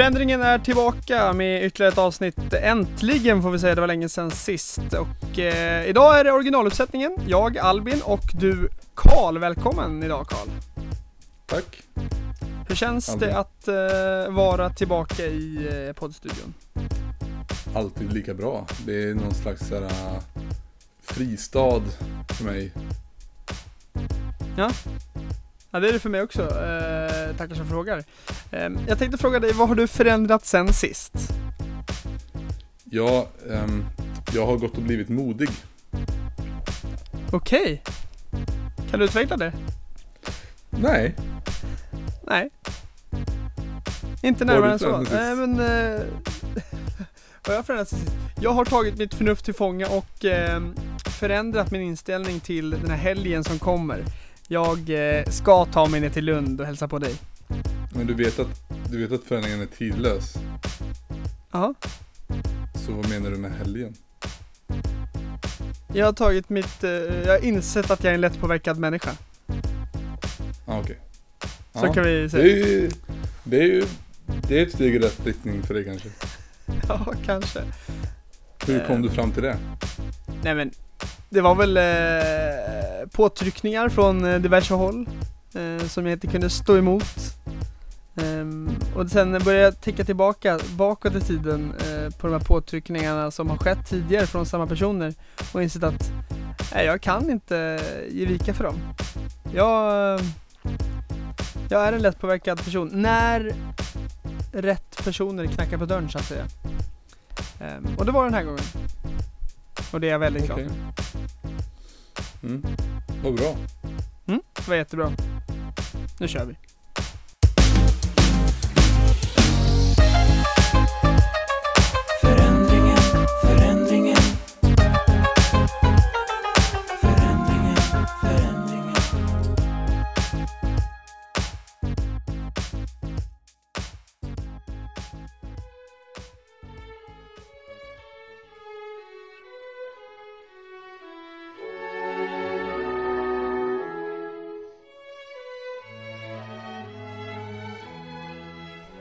Förändringen är tillbaka med ytterligare ett avsnitt. Äntligen får vi säga, det var länge sedan sist. Och eh, idag är det originaluppsättningen. Jag, Albin och du, Karl. Välkommen idag Karl. Tack. Hur känns Albin. det att eh, vara tillbaka i eh, poddstudion? Alltid lika bra. Det är någon slags så här, äh, fristad för mig. Ja, det är det för mig också. Eh, tackar som frågar. Eh, jag tänkte fråga dig, vad har du förändrat sen sist? Jag, ehm, jag har gått och blivit modig. Okej. Kan du utveckla det? Nej, Nej. Inte Vad har närmare du än så. förändrat Nej men... Eh, vad jag förändrat sen sist? Jag har tagit mitt förnuft till fånga och eh, förändrat min inställning till den här helgen som kommer. Jag eh, ska ta mig ner till Lund och hälsa på dig. men du vet att, du vet att förändringen är tidlös. Ja. Så vad menar du med helgen? Jag har tagit mitt... Eh, jag har insett att jag är en lättpåverkad människa. Ah, okej. Så Ja, kan vi det är säga. ju, det är ju, det är ett steg i rätt riktning för dig kanske. Ja, kanske. Hur kom Eh. du fram till det? Nej men, det var väl påtryckningar från eh, diverse håll eh, som jag inte kunde stå emot. Ehm, och sen började jag ticka tillbaka bakåt i tiden eh, på de här påtryckningarna som har skett tidigare från samma personer och insett att nej, jag kan inte ge vika för dem. Jag, jag är en lättpåverkad person när rätt personer knackar på dörren så att säga. Ehm, och det var den här gången. Och det är jag väldigt glad Okej. för. Mm. Vad bra. Mm, det var jättebra. Nu kör vi.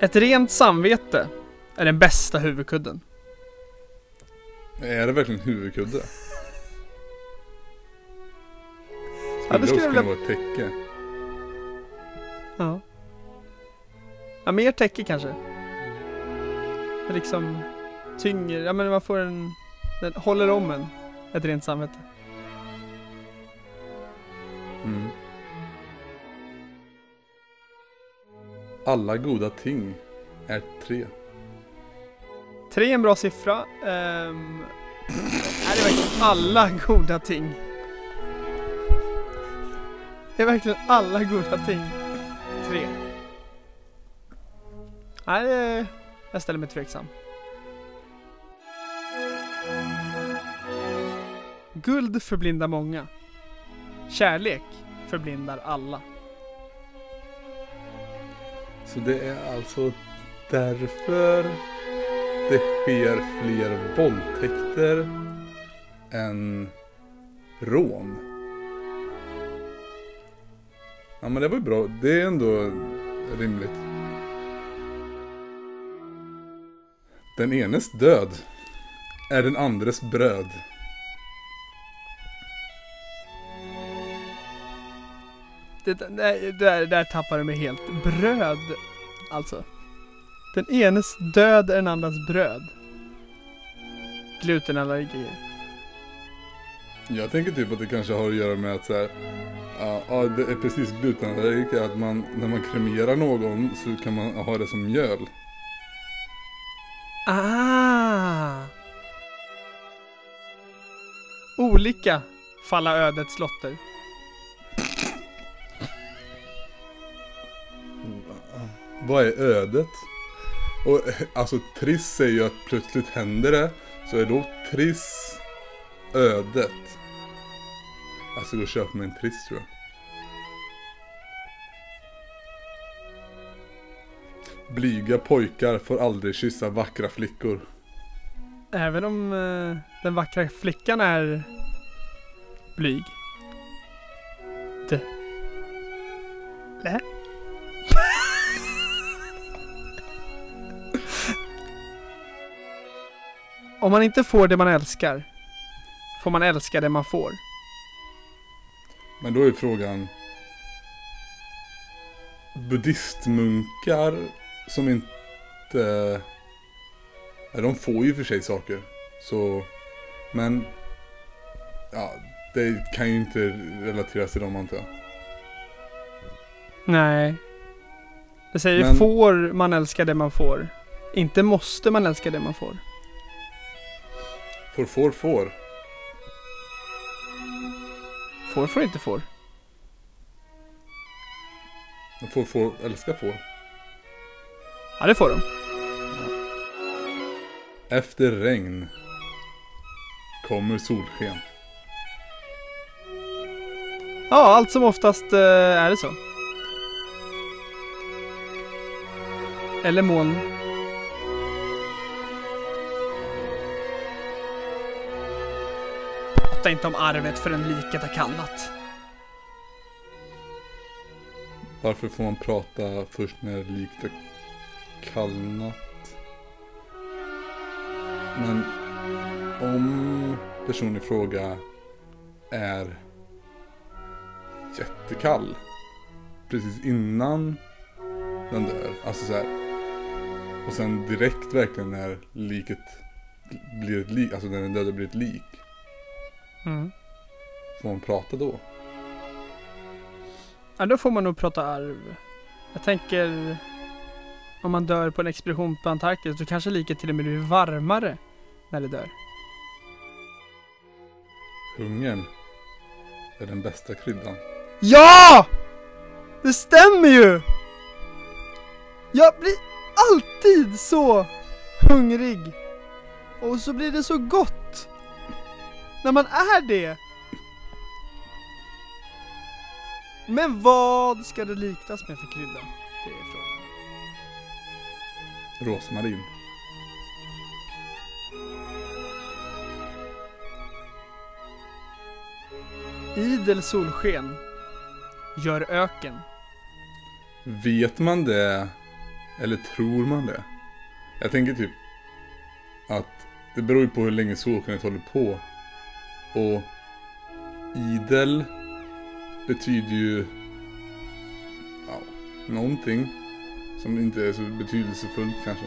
Ett rent samvete är den bästa huvudkudden. Är det verkligen huvudkudde? Ja, det skulle vilja- vara ett täcke. Ja. Ja, mer täcke kanske. Liksom tynger, ja men man får en, den håller om en. Ett rent samvete. Alla goda ting är tre. Tre är en bra siffra. Um, är det verkligen alla goda ting? Det är verkligen alla goda ting. Tre. Nej, jag ställer mig tveksam. Guld förblindar många. Kärlek förblindar alla. Så det är alltså därför det sker fler våldtäkter än rån. Ja men det var ju bra. Det är ändå rimligt. Den enes död är den andres bröd. Det, det, där, där tappar du mig helt. Bröd, alltså. Den enes död är den andras bröd. Glutenallergier. Jag tänker typ att det kanske har att göra med att så här, ja, ja, det är precis glutenallergiker, att man, när man kremerar någon så kan man ha det som mjöl. Ah! Olika falla ödets lotter. Vad är ödet? Och alltså Triss säger ju att plötsligt händer det, så är då Triss ödet? Alltså, jag ska gå och köpa mig en Triss tror jag. Blyga pojkar får aldrig kyssa vackra flickor. Även om eh, den vackra flickan är blyg. Det. Lä? Om man inte får det man älskar, får man älska det man får. Men då är frågan. Buddhistmunkar som inte... Ja, de får ju för sig saker. Så... Men... Ja, det kan ju inte relateras till dem antar jag. Nej. Det säger Men- får man älska det man får. Inte måste man älska det man får. Får, får, får. Får får inte får. Men Får, får, älska får. Ja, det får de. Efter regn kommer solsken. Ja, allt som oftast eh, är det så. Eller moln. Prata inte om arvet förrän liket har kallat. Varför får man prata först när liket har kallnat? Men om personen i fråga är jättekall precis innan den dör, alltså så här. Och sen direkt verkligen när liket blir ett lik, alltså när den döda blir ett lik. Mm. Får man prata då? Ja, då får man nog prata arv. Jag tänker om man dör på en expedition på Antarktis så kanske liket till och med blir varmare när det dör. Hungern är den bästa kryddan. Ja! Det stämmer ju! Jag blir alltid så hungrig. Och så blir det så gott. När man är det. Men vad ska det liknas med för krydda? Det är frågan. Rosmarin. Idel solsken gör öken. Vet man det? Eller tror man det? Jag tänker typ att det beror ju på hur länge solskenet håller på. Och idel betyder ju ja, någonting som inte är så betydelsefullt kanske.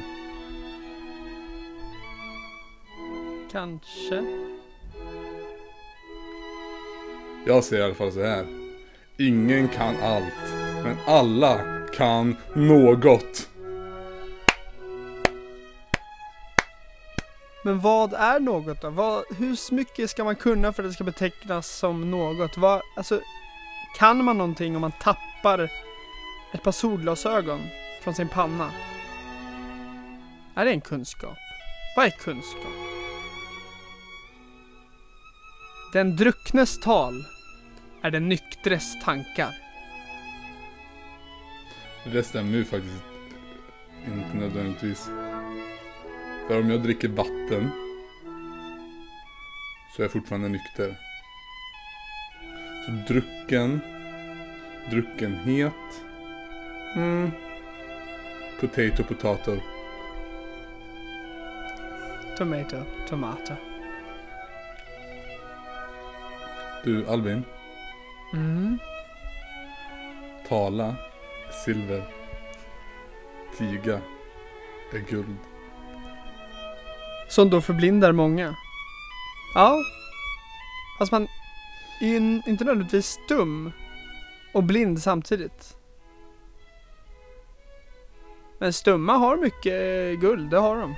Kanske. Jag säger i alla fall så här. Ingen kan allt, men alla kan något. Men vad är något då? Vad, hur mycket ska man kunna för att det ska betecknas som något? Vad, alltså, kan man någonting om man tappar ett par solglasögon från sin panna? Är det en kunskap? Vad är kunskap? Den drucknes tal är den nyktres tankar. Det stämmer ju faktiskt inte nödvändigtvis. För om jag dricker vatten så är jag fortfarande nykter. Så drucken, druckenhet, Mm, potato, potato. tomato, tomato. Du Albin, Mm. tala är silver. Tiga är guld. Som då förblindar många. Ja. Fast man är ju inte nödvändigtvis stum och blind samtidigt. Men stumma har mycket eh, guld, det har de.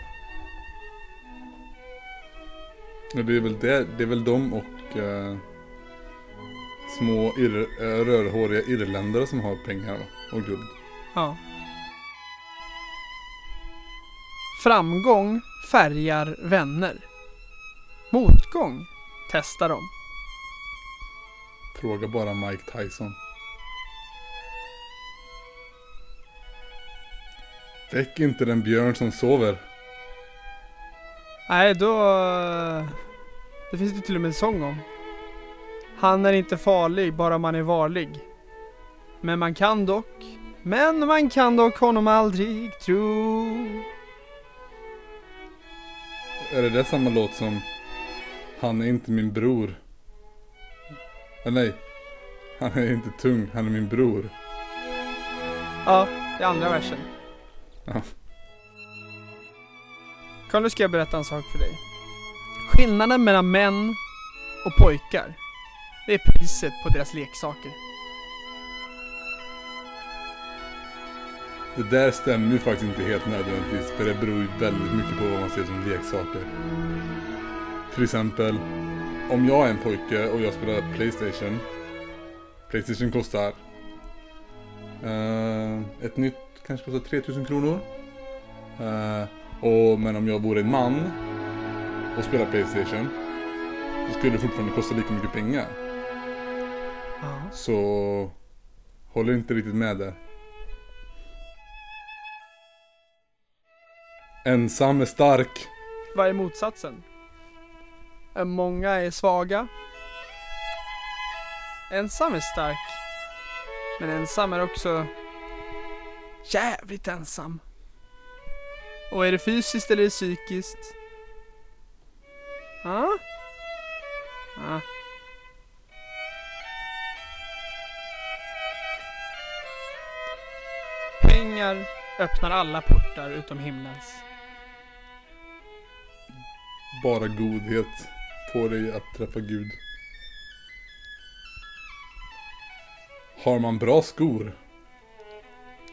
Ja, det är väl det, det är väl de och eh, små ir, eh, rödhåriga irländare som har pengar och guld. Ja. Framgång färgar vänner. Motgång testar dem. Fråga bara Mike Tyson. Väck inte den björn som sover. Nej, då... Det finns det till och med en sång om. Han är inte farlig, bara man är varlig. Men man kan dock, men man kan dock honom aldrig tro. Är det där samma låt som Han är inte min bror? Eller nej. Han är inte tung, han är min bror. Ja, det är andra versen. Ja. Karl, nu ska jag berätta en sak för dig. Skillnaden mellan män och pojkar, det är priset på deras leksaker. Det där stämmer ju faktiskt inte helt nödvändigtvis. För det beror ju väldigt mycket på vad man ser som leksaker. Till exempel, om jag är en pojke och jag spelar Playstation. Playstation kostar... eh, ett nytt kanske kostar 3000 kronor. Eh, och, men om jag vore en man och spelar Playstation. Så skulle det fortfarande kosta lika mycket pengar. Så håller inte riktigt med där. Ensam är stark. Vad är motsatsen? Många är svaga. Ensam är stark. Men ensam är också jävligt ensam. Och är det fysiskt eller psykiskt? Ja? Ja. Pengar öppnar alla portar utom himlens. Bara godhet får dig att träffa Gud. Har man bra skor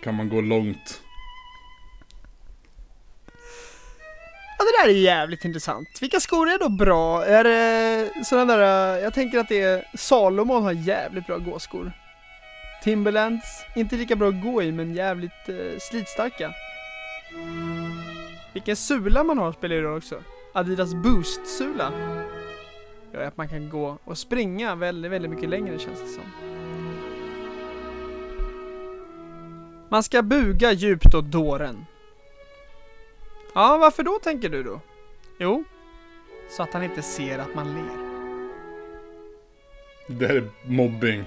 kan man gå långt. Ja det där är jävligt intressant. Vilka skor är då bra? Är det sådana där, jag tänker att det är Salomon har jävligt bra gåskor. Timberlands, inte lika bra att gå i men jävligt eh, slitstarka. Vilken sula man har spelar ju roll också. Adidas Boost-sula. Gör att man kan gå och springa väldigt, väldigt mycket längre känns det som. Man ska buga djupt åt dåren. Ja, varför då tänker du då? Jo, så att han inte ser att man ler. Det här är mobbing.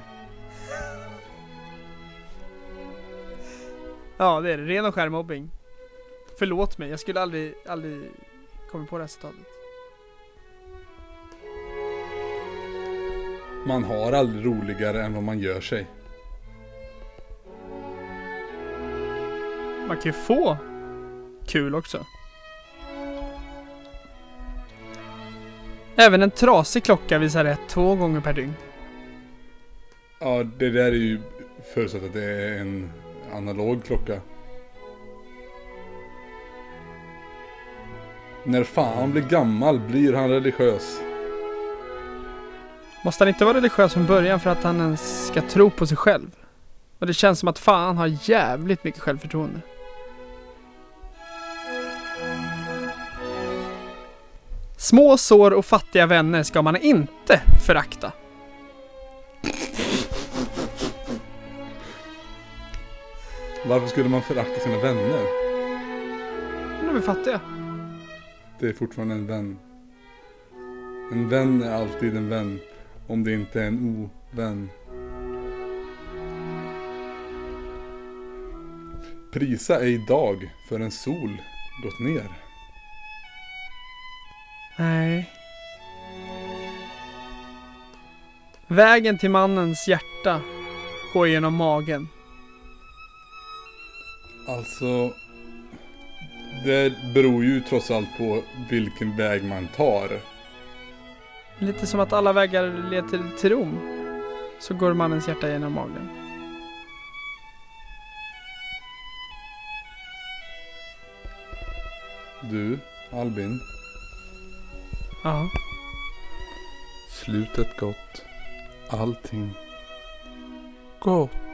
Ja, det är det. Ren och skär mobbing. Förlåt mig, jag skulle aldrig, aldrig kommit på det här citatet. Man har aldrig roligare än vad man gör sig. Man kan ju få kul också. Även en trasig klocka visar rätt två gånger per dygn. Ja, det där är ju förutsatt att det är en analog klocka. När fan blir gammal blir han religiös. Måste han inte vara religiös från början för att han ens ska tro på sig själv? Och det känns som att fan har jävligt mycket självförtroende. Små sår och fattiga vänner ska man inte förakta. Varför skulle man förakta sina vänner? De är fattiga. Det är fortfarande en vän. En vän är alltid en vän. Om det inte är en ovän. Prisa ej idag för en sol gått ner. Nej. Vägen till mannens hjärta går genom magen. Alltså. Det beror ju trots allt på vilken väg man tar. Lite som att alla vägar leder till, Rom. Så går mannens hjärta genom magen. Du, Albin. Ja. Slutet gott. Allting gott.